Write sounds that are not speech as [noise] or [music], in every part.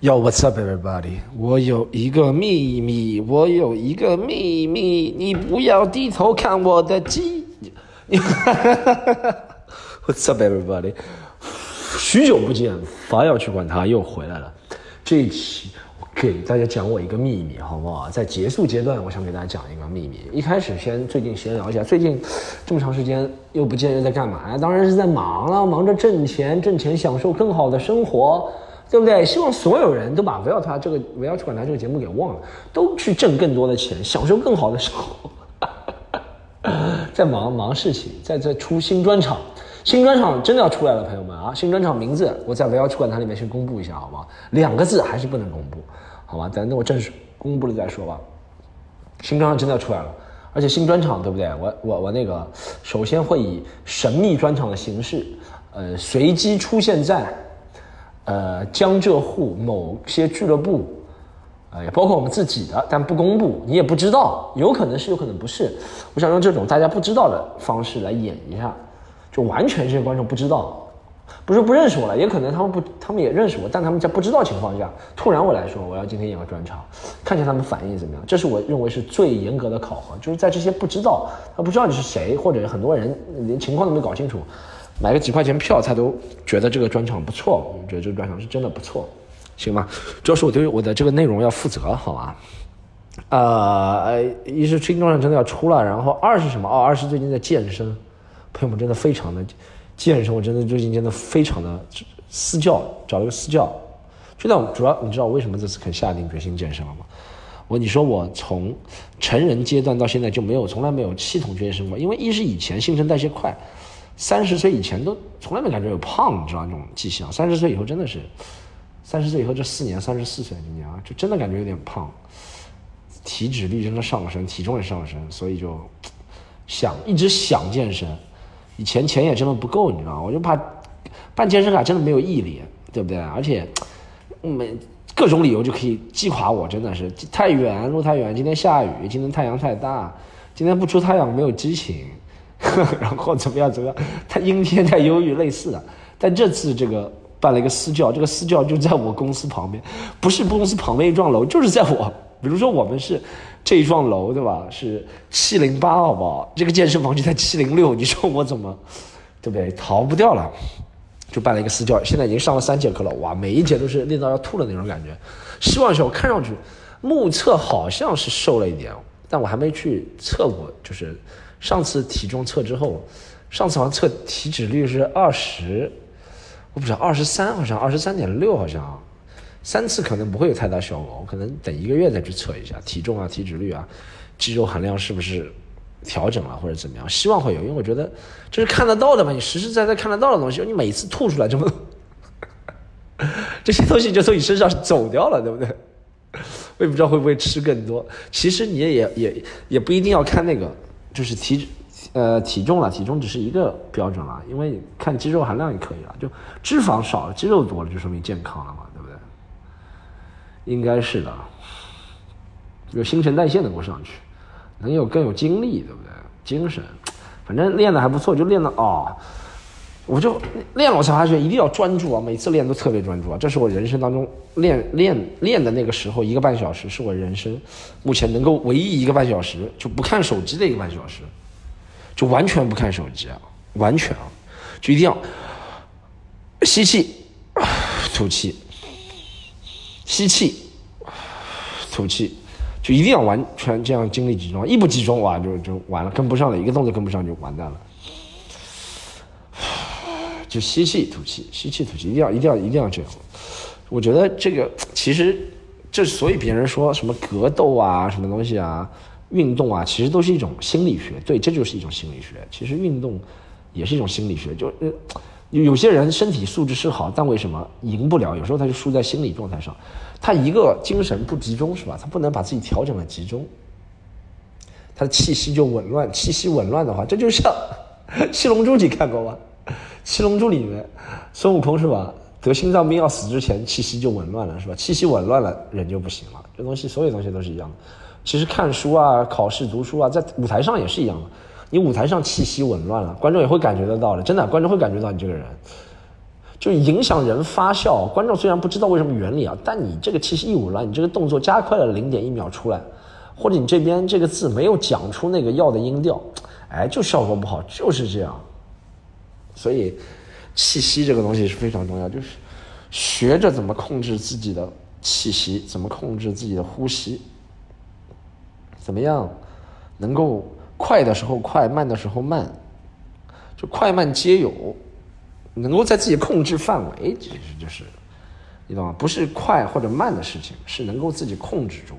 Yo, what's up, everybody？我有一个秘密，我有一个秘密，你不要低头看我的鸡。[laughs] What's up, everybody？许久不见，伐要去管他又回来了。这一期给大家讲我一个秘密，好不好？在结束阶段，我想给大家讲一个秘密。一开始先最近闲聊一下，最近这么长时间又不见，又在干嘛呀？当然是在忙了，忙着挣钱，挣钱享受更好的生活。对不对？希望所有人都把围绕他这个围绕去管他这个节目给忘了，都去挣更多的钱，享受更好的生活。[laughs] 在忙忙事情，在在出新专场，新专场真的要出来了，朋友们啊！新专场名字我在围绕去管它里面先公布一下，好吗？两个字还是不能公布，好吧？等等我正式公布了再说吧。新专场真的要出来了，而且新专场对不对？我我我那个首先会以神秘专场的形式，呃，随机出现在。呃，江浙沪某些俱乐部，呃，也包括我们自己的，但不公布，你也不知道，有可能是，有可能不是。我想用这种大家不知道的方式来演一下，就完全这些观众不知道，不是不认识我了，也可能他们不，他们也认识我，但他们在不知道情况下，突然我来说我要今天演个专场，看见他们反应怎么样，这是我认为是最严格的考核，就是在这些不知道，他不知道你是谁，或者很多人连情况都没搞清楚。买个几块钱票，他都觉得这个专场不错。我觉得这个专场是真的不错，行吗？主要是我对我的这个内容要负责，好吗？呃，一是新专场真的要出了，然后二是什么？哦，二是最近在健身，朋友们真的非常的健身，我真的最近真的非常的私教，找了个私教。就在主要，你知道我为什么这次肯下定决心健身了吗？我你说我从成人阶段到现在就没有从来没有系统健身过，因为一是以前新陈代谢快。三十岁以前都从来没感觉有胖，你知道那种迹象。三十岁以后真的是，三十岁以后这四年，三十四岁今年啊，就真的感觉有点胖，体脂率真的上升，体重也上升，所以就想一直想健身。以前钱也真的不够，你知道？我就怕办健身卡真的没有毅力，对不对？而且没各种理由就可以击垮我，真的是太远路太远，今天下雨，今天太阳太大，今天不出太阳没有激情。[laughs] 然后怎么样？怎么样？他阴天太忧郁，类似的。但这次这个办了一个私教，这个私教就在我公司旁边，不是公司旁边一幢楼，就是在我。比如说我们是这一幢楼，对吧？是七零八，好不好？这个健身房就在七零六，你说我怎么，对不对？逃不掉了，就办了一个私教。现在已经上了三节课了，哇，每一节都是练到要吐的那种感觉。希望是我看上去目测好像是瘦了一点，但我还没去测过，就是。上次体重测之后，上次好像测体脂率是二十，我不知道二十三好像二十三点六好像，三次可能不会有太大效果，我可能等一个月再去测一下体重啊、体脂率啊、肌肉含量是不是调整了或者怎么样，希望会有，因为我觉得这是看得到的嘛，你实实在在看得到的东西，你每次吐出来这么多这些东西就从你身上走掉了，对不对？我也不知道会不会吃更多，其实你也也也不一定要看那个。就是体脂，呃，体重了，体重只是一个标准了，因为看肌肉含量也可以了。就脂肪少了，肌肉多了，就说明健康了嘛，对不对？应该是的，有新陈代谢能够上去，能有更有精力，对不对？精神，反正练的还不错，就练的哦，我就练了，我才发现一定要专注啊，每次练都特别专注啊。这是我人生当中练练练的那个时候，一个半小时是我人生目前能够唯一一个半小时就不看手机的一个半小时，就完全不看手机啊，完全啊，就一定要吸气，吐气，吸气，吐气，就一定要完全这样精力集中，一不集中哇就就完了，跟不上了，一个动作跟不上就完蛋了。就吸气吐气，吸气吐气，一定要一定要一定要这样。我觉得这个其实，这所以别人说什么格斗啊，什么东西啊，运动啊，其实都是一种心理学。对，这就是一种心理学。其实运动也是一种心理学。就呃，有些人身体素质是好，但为什么赢不了？有时候他就输在心理状态上。他一个精神不集中，是吧？他不能把自己调整的集中，他的气息就紊乱。气息紊乱的话，这就像 [laughs]《七龙珠》，你看过吗？七龙珠里面，孙悟空是吧？得心脏病要死之前，气息就紊乱了，是吧？气息紊乱了，人就不行了。这东西，所有东西都是一样的。其实看书啊、考试读书啊，在舞台上也是一样的。你舞台上气息紊乱了，观众也会感觉得到的。真的，观众会感觉到你这个人，就影响人发笑。观众虽然不知道为什么原理啊，但你这个气息一紊乱，你这个动作加快了零点一秒出来，或者你这边这个字没有讲出那个要的音调，哎，就效果不好，就是这样。所以气息这个东西是非常重要，就是学着怎么控制自己的气息，怎么控制自己的呼吸，怎么样能够快的时候快，慢的时候慢，就快慢皆有。能够在自己控制范围，其实就是，你懂吗？不是快或者慢的事情，是能够自己控制住，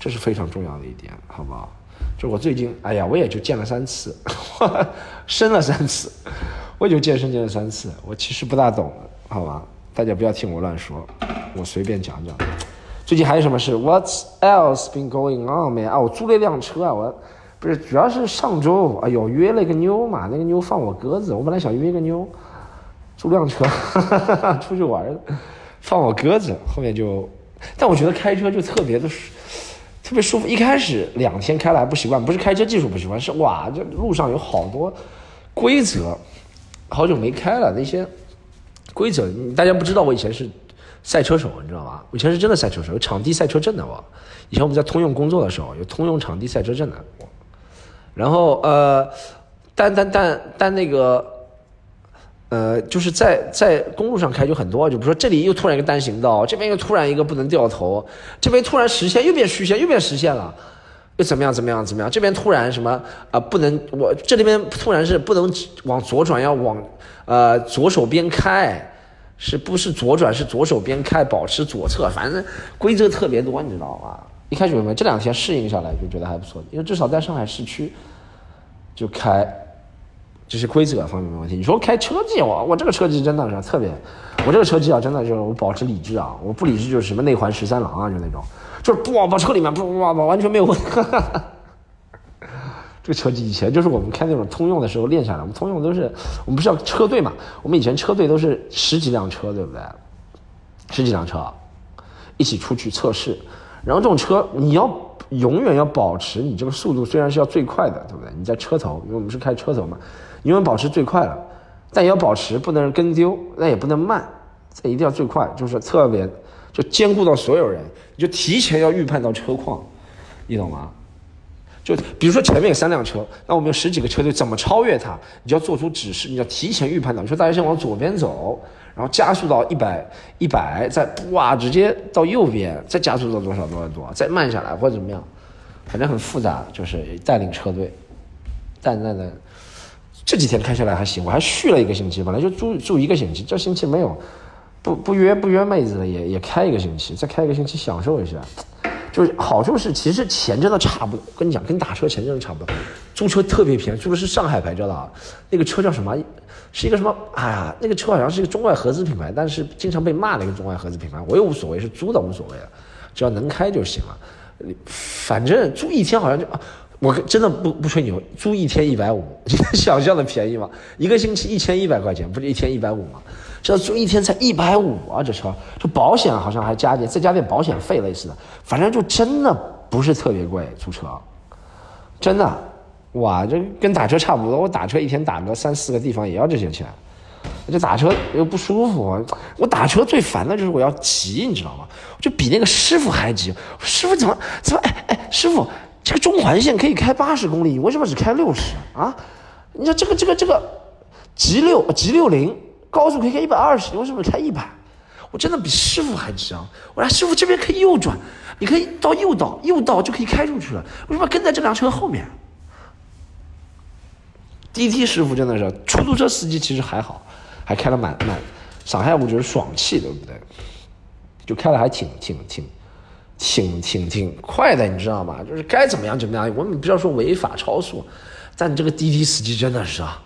这是非常重要的一点，好不好？就我最近，哎呀，我也就见了三次，[laughs] 生了三次，我也就健身健了三次，我其实不大懂，好吧？大家不要听我乱说，我随便讲讲。最近还有什么事？What's else been going on 没啊，我租了一辆车啊，我不是，主要是上周，哎呦，约了一个妞嘛，那个妞放我鸽子，我本来想约个妞。租辆车 [laughs] 出去玩放我鸽子，后面就，但我觉得开车就特别的，特别舒服。一开始两天开了还不习惯，不是开车技术不习惯，是哇，这路上有好多规则，好久没开了那些规则，大家不知道我以前是赛车手，你知道吗？我以前是真的赛车手，有场地赛车证的我。以前我们在通用工作的时候，有通用场地赛车证的我。然后呃，但但但但那个。呃，就是在在公路上开就很多，就比如说这里又突然一个单行道，这边又突然一个不能掉头，这边突然实线又变虚线，又变实线了，又怎么样怎么样怎么样？这边突然什么啊？不能我这里面突然是不能往左转，要往呃左手边开，是不是左转是左手边开，保持左侧，反正规则特别多，你知道吗？一开始有没有？这两天适应下来就觉得还不错，因为至少在上海市区就开。这是规则方面没问题。你说开车技，我我这个车技真的是特别，我这个车技啊，真的就是我保持理智啊，我不理智就是什么内环十三郎啊，就那种，就是不往车里面不哇哇完全没有问题。[laughs] 这个车技以前就是我们开那种通用的时候练下来，我们通用都是我们不是要车队嘛，我们以前车队都是十几辆车，对不对？十几辆车一起出去测试，然后这种车你要。永远要保持你这个速度，虽然是要最快的，对不对？你在车头，因为我们是开车头嘛，永远保持最快了，但也要保持不能跟丢，那也不能慢，这一定要最快，就是特别就兼顾到所有人，你就提前要预判到车况，你懂吗？就比如说前面有三辆车，那我们有十几个车队，怎么超越它？你就要做出指示，你要提前预判到，你说大家先往左边走。然后加速到一百一百，再哇直接到右边，再加速到多少多少多，再慢下来或者怎么样，反正很复杂，就是带领车队。淡淡的这几天开下来还行，我还续了一个星期，本来就住住一个星期，这星期没有，不不约不约妹子了，也也开一个星期，再开一个星期享受一下。就是好处是，其实钱真的差不多，跟你讲，跟打车钱真的差不多。租车特别便宜，租的是上海牌照的，那个车叫什么？是一个什么？哎呀，那个车好像是一个中外合资品牌，但是经常被骂的一个中外合资品牌。我又无所谓，是租的无所谓了，只要能开就行了。反正租一天好像就，我真的不不吹牛，租一天一百五，你能想象的便宜吗？一个星期一千一百块钱，不是一天一百五吗？这租一天才一百五啊！这车，这保险好像还加点，再加点保险费类似的，反正就真的不是特别贵租车，真的。哇，这跟打车差不多。我打车一天打个三四个地方也要这些钱，这打车又不舒服。我打车最烦的就是我要急，你知道吗？就比那个师傅还急。师傅怎么怎么？哎哎，师傅，这个中环线可以开八十公里，为什么只开六十啊？你说这个这个这个 G 六 G 六零高速可以开一百二十，为什么开一百？我真的比师傅还急啊！我说师傅这边可以右转，你可以到右道，右道就可以开出去了，为什么跟在这辆车后面？滴滴师傅真的是，出租车司机其实还好，还开的蛮蛮，上海我觉得爽气，对不对？就开的还挺挺挺挺挺挺快的，你知道吗？就是该怎么样怎么样。我们不要说违法超速，但你这个滴滴司机真的是啊，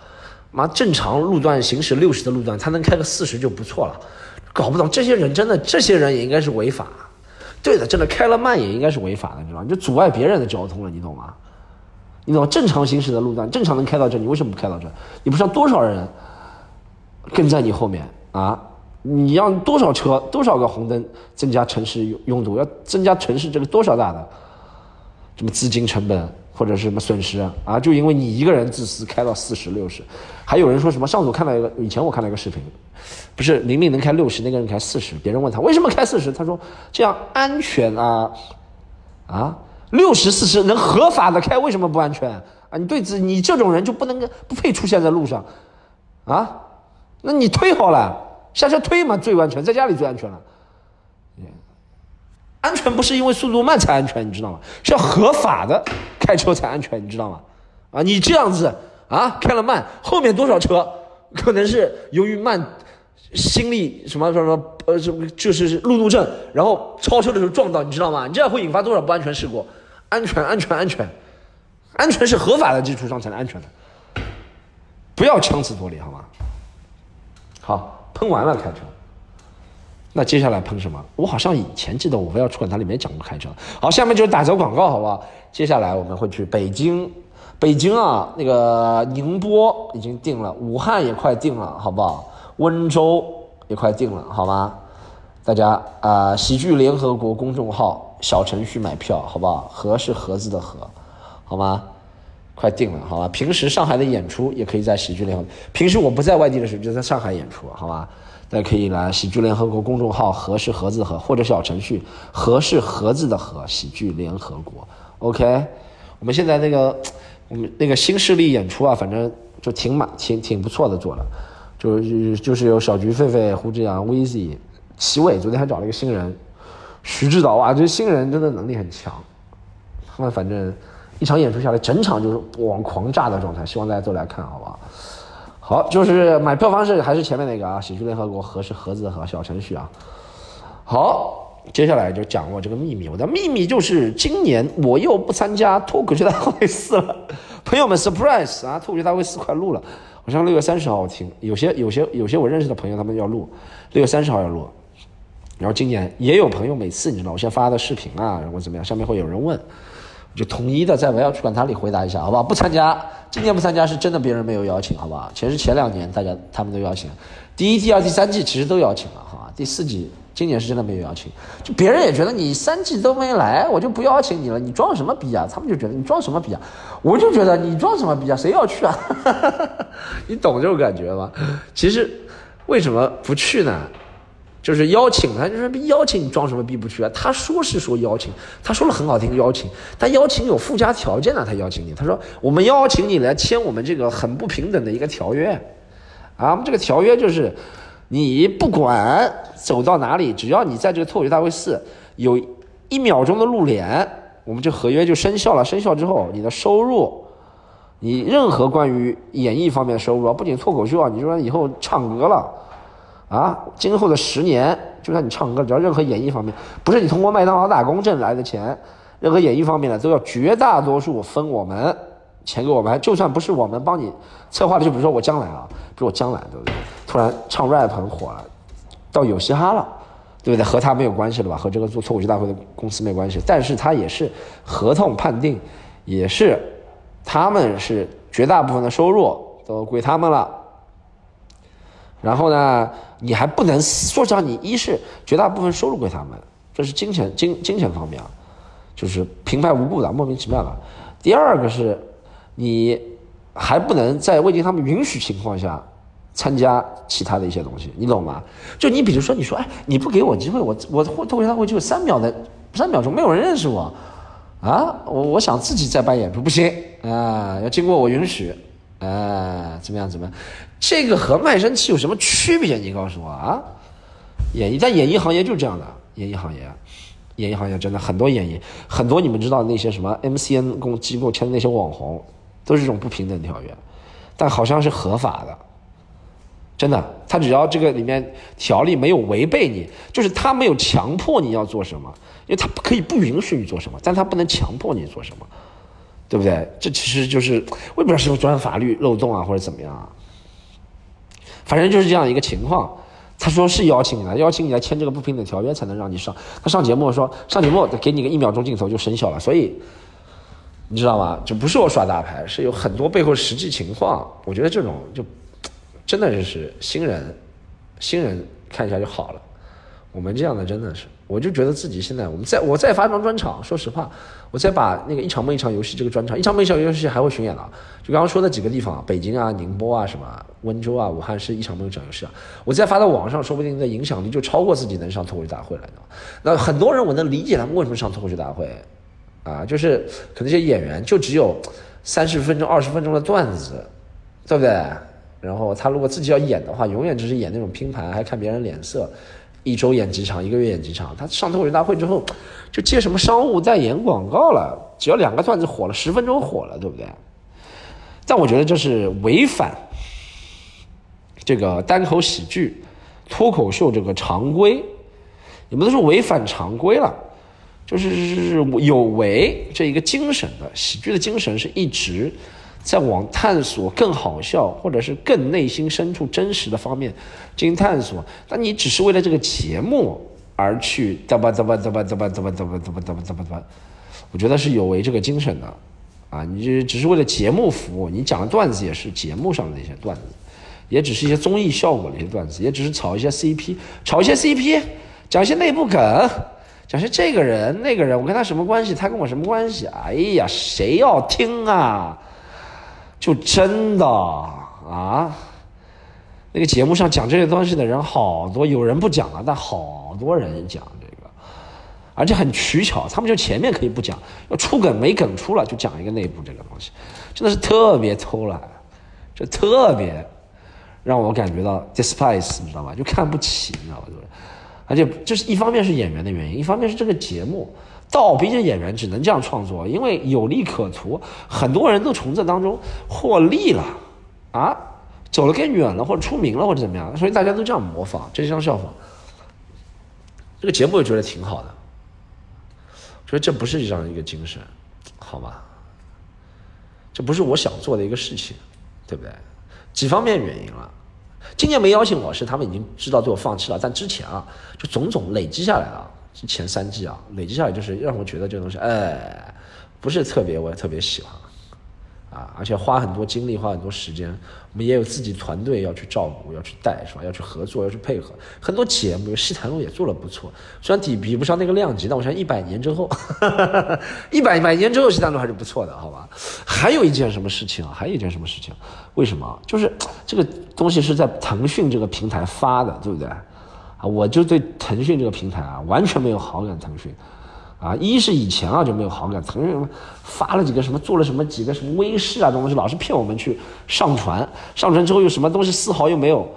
妈正常路段行驶六十的路段，他能开个四十就不错了。搞不懂这些人真的，这些人也应该是违法。对的，真的开了慢也应该是违法的，你知道吗？就阻碍别人的交通了，你懂吗？你懂正常行驶的路段，正常能开到这，你为什么不开到这？你不知道多少人跟在你后面啊？你让多少车、多少个红灯增加城市拥拥堵，要增加城市这个多少大的什么资金成本、或者是什么损失啊？就因为你一个人自私开到四十六十，还有人说什么？上次我看到一个，以前我看到一个视频，不是明明能开六十，那个人开四十，别人问他为什么开四十，他说这样安全啊啊，六十四十能合法的开，为什么不安全啊？你对自你这种人就不能不配出现在路上啊？那你退好了，下车推嘛最安全，在家里最安全了。安全不是因为速度慢才安全，你知道吗？是要合法的开车才安全，你知道吗？啊，你这样子啊，开了慢，后面多少车可能是由于慢，心力什么什么呃什么就是路怒症，然后超车的时候撞到，你知道吗？你这样会引发多少不安全事故？安全，安全，安全，安全是合法的基础上才能安全的，不要强词夺理，好吗？好，喷完了开车。那接下来喷什么？我好像以前记得我不要出管它里面讲过开车。好，下面就是打折广告，好不好？接下来我们会去北京，北京啊，那个宁波已经定了，武汉也快定了，好不好？温州也快定了，好吗？大家啊，喜剧联合国公众号小程序买票，好不好？盒是盒子的盒，好吗？快定了，好吧？平时上海的演出也可以在喜剧联合，平时我不在外地的时候就在上海演出，好吧？大家可以来喜剧联合国公众号“何是盒子何”或者小程序“何是盒子的何”喜剧联合国。OK，我们现在那个我们那个新势力演出啊，反正就挺满，挺挺不错的做了，就是就是有小菊、狒狒、胡志阳、威 Z、齐伟，昨天还找了一个新人，徐指导啊，这新人真的能力很强。他们反正一场演出下来，整场就是往狂炸的状态，希望大家都来看，好不好？好，就是买票方式还是前面那个啊，喜剧联合国盒是盒子和小程序啊。好，接下来就讲我这个秘密，我的秘密就是今年我又不参加脱口秀大会四了，[laughs] 朋友们 surprise 啊，脱口秀大会四快录了，好像六月三十号我听，有些有些有些我认识的朋友他们要录，六月三十号要录，然后今年也有朋友每次你知道我先发的视频啊，然后怎么样，上面会有人问。就统一的在我要去管他里回答一下，好不好？不参加，今年不参加是真的，别人没有邀请，好不好？其实前两年大家他们都邀请，第一、第二、第三季其实都邀请了，好吧？第四季今年是真的没有邀请，就别人也觉得你三季都没来，我就不邀请你了，你装什么逼啊？他们就觉得你装什么逼啊？我就觉得你装什么逼啊？谁要去啊？[laughs] 你懂这种感觉吗？其实为什么不去呢？就是邀请他，就是邀请你装什么逼不去啊？他说是说邀请，他说了很好听邀请，但邀请有附加条件呢。他邀请你，他说我们邀请你来签我们这个很不平等的一个条约，啊，我们这个条约就是，你不管走到哪里，只要你在这个脱口秀大会四有一秒钟的露脸，我们这合约就生效了。生效之后，你的收入，你任何关于演艺方面的收入啊，不仅脱口秀啊，你说以后唱歌了。啊，今后的十年，就算你唱歌，只要任何演艺方面，不是你通过麦当劳打工挣来的钱，任何演艺方面的都要绝大多数分我们钱给我们。就算不是我们帮你策划的，就比如说我将来啊，比如我将来对不对？突然唱 rap 很火了，到有嘻哈了，对不对？和他没有关系了吧？和这个做脱口秀大会的公司没关系，但是他也是合同判定，也是他们是绝大部分的收入都归他们了。然后呢，你还不能说实话，你一是绝大部分收入归他们，这是金钱金金钱方面啊，就是平白无故的莫名其妙的。第二个是，你还不能在未经他们允许情况下参加其他的一些东西，你懂吗？就你比如说，你说哎，你不给我机会，我我会脱口秀大会就三秒的三秒钟，没有人认识我啊，我我想自己再办演出不行啊，要经过我允许。呃，怎么样？怎么样？这个和卖身契有什么区别？你告诉我啊！演艺在演艺行业就是这样的，演艺行业，演艺行业真的很多演艺，很多你们知道那些什么 MCN 公机构签的那些网红，都是这种不平等条约，但好像是合法的，真的，他只要这个里面条例没有违背你，就是他没有强迫你要做什么，因为他可以不允许你做什么，但他不能强迫你做什么。对不对？这其实就是我也不知道是不是钻法律漏洞啊，或者怎么样啊。反正就是这样一个情况。他说是邀请你来，邀请你来签这个不平等条约才能让你上。他上节目说上节目给你个一秒钟镜头就生效了，所以你知道吗？就不是我耍大牌，是有很多背后实际情况。我觉得这种就真的就是新人，新人看一下就好了。我们这样的真的是，我就觉得自己现在，我们再我再发张专场，说实话，我再把那个一场梦一场游戏这个专场，一场梦一场游戏还会巡演的，就刚刚说的几个地方，北京啊、宁波啊、什么温州啊、武汉是一场梦一场游戏啊，我再发到网上，说不定的影响力就超过自己能上脱口秀大会来的。那很多人我能理解他们为什么上脱口秀大会，啊，就是可能这些演员就只有三十分钟、二十分钟的段子，对不对？然后他如果自己要演的话，永远只是演那种拼盘，还看别人脸色。一周演几场，一个月演几场。他上脱口秀大会之后，就接什么商务代言广告了。只要两个段子火了，十分钟火了，对不对？但我觉得这是违反这个单口喜剧、脱口秀这个常规，你们都是违反常规了，就是有违这一个精神的。喜剧的精神是一直。在往探索更好笑，或者是更内心深处真实的方面进行探索。那你只是为了这个节目而去怎么怎么怎么怎么怎么怎么怎么怎么怎么怎么，我觉得是有违这个精神的。啊，你这只是为了节目服务，你讲的段子也是节目上的一些段子，也只是一些综艺效果的一些段子，也只是炒一些 CP，炒一些 CP，讲一些内部梗，讲些这个人那个人，我跟他什么关系，他跟我什么关系？哎呀，谁要听啊？就真的啊，那个节目上讲这些东西的人好多，有人不讲了，但好多人讲这个，而且很取巧，他们就前面可以不讲，要出梗没梗出了就讲一个内部这个东西，真的是特别偷懒，就特别让我感觉到 despise，你知道吗？就看不起，你知道吧？就是，而且这是一方面是演员的原因，一方面是这个节目。倒逼着演员只能这样创作，因为有利可图，很多人都从这当中获利了，啊，走得更远了，或者出名了，或者怎么样，所以大家都这样模仿，这像效仿。这个节目我觉得挺好的，所以这不是这样一个精神，好吗？这不是我想做的一个事情，对不对？几方面原因了，今年没邀请我是他们已经知道对我放弃了，但之前啊，就种种累积下来了。前三季啊，累积下来就是让我觉得这个东西，哎，不是特别，我也特别喜欢，啊，而且花很多精力，花很多时间，我们也有自己团队要去照顾，要去带，是吧？要去合作，要去配合。很多节目，西坛路也做了不错，虽然比比不上那个量级，但我想一百年之后，[laughs] 一百百年之后，西坛路还是不错的，好吧？还有一件什么事情啊？还有一件什么事情？为什么？就是这个东西是在腾讯这个平台发的，对不对？我就对腾讯这个平台啊完全没有好感。腾讯，啊，一是以前啊就没有好感。腾讯发了几个什么，做了什么几个什么微视啊东西，老是骗我们去上传，上传之后又什么东西丝毫又没有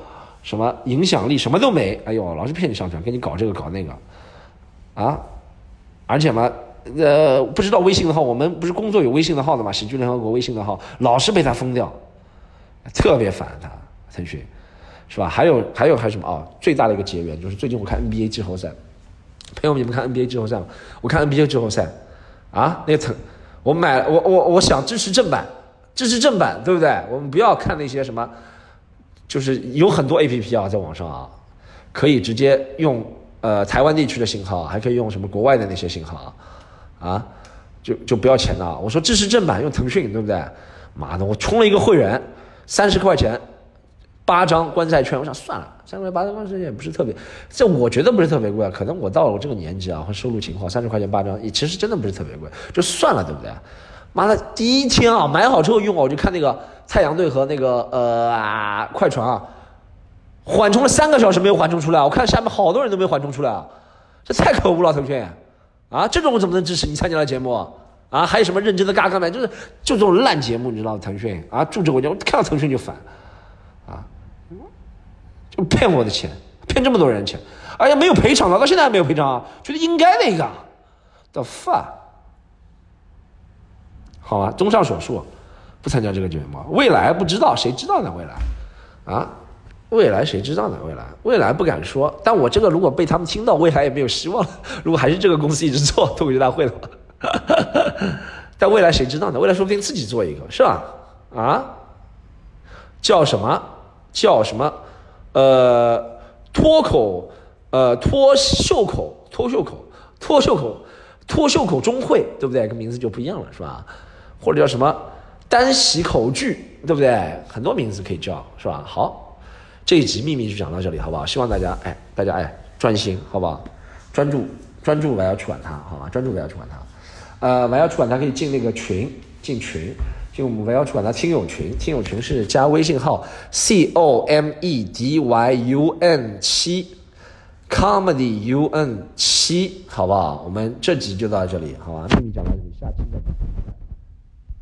什么影响力，什么都没。哎呦，老是骗你上传，给你搞这个搞那个，啊，而且嘛，呃，不知道微信的号，我们不是工作有微信的号的嘛，喜剧联合国微信的号，老是被他封掉，特别烦他，腾讯。是吧？还有还有还有什么啊？最大的一个结缘就是最近我看 NBA 季后赛，朋友们你们看 NBA 季后赛吗？我看 NBA 季后赛，啊，那个，我买我我我想支持正版，支持正版，对不对？我们不要看那些什么，就是有很多 APP 啊，在网上啊，可以直接用呃台湾地区的信号，还可以用什么国外的那些信号啊，啊，就就不要钱了。我说支持正版用腾讯，对不对？妈的，我充了一个会员，三十块钱。八张观赛券，我想算了，三十块八张观赛券也不是特别，这我觉得不是特别贵啊。可能我到了我这个年纪啊，和收入情况，三十块钱八张，也其实真的不是特别贵，就算了，对不对？妈的，第一天啊，买好之后用啊，我就看那个太阳队和那个呃啊快船啊，缓冲了三个小时没有缓冲出来，我看下面好多人都没缓冲出来啊，这太可恶了，腾讯啊，这种我怎么能支持你参加了节目啊？还有什么认真的嘎嘎买，就是就这种烂节目，你知道腾讯啊，住着我就看到腾讯就烦。骗我的钱，骗这么多人钱，哎呀，没有赔偿啊，到现在还没有赔偿啊，觉得应该的一个，the fuck，好吧，综上所述，不参加这个节目，未来不知道，谁知道呢？未来，啊，未来谁知道呢？未来，未来不敢说，但我这个如果被他们听到，未来也没有希望了。[laughs] 如果还是这个公司一直做脱口秀大会的话，[laughs] 但未来谁知道呢？未来说不定自己做一个，是吧？啊，叫什么？叫什么？呃，脱口，呃，脱袖口，脱袖口，脱袖口，脱袖口中会，对不对？个名字就不一样了，是吧？或者叫什么单喜口剧，对不对？很多名字可以叫，是吧？好，这一集秘密就讲到这里，好不好？希望大家，哎，大家，哎。专心，好不好？专注，专注，我要去管他，好吧？专注，我要去管他。呃，我要去管他可以进那个群，进群，我们不要去管他听友群，听友群是加微信号 c o m e d y u n 七，comedy u n 七，好不好？我们这集就到这里，好吧？秘密讲到这里，下期再见。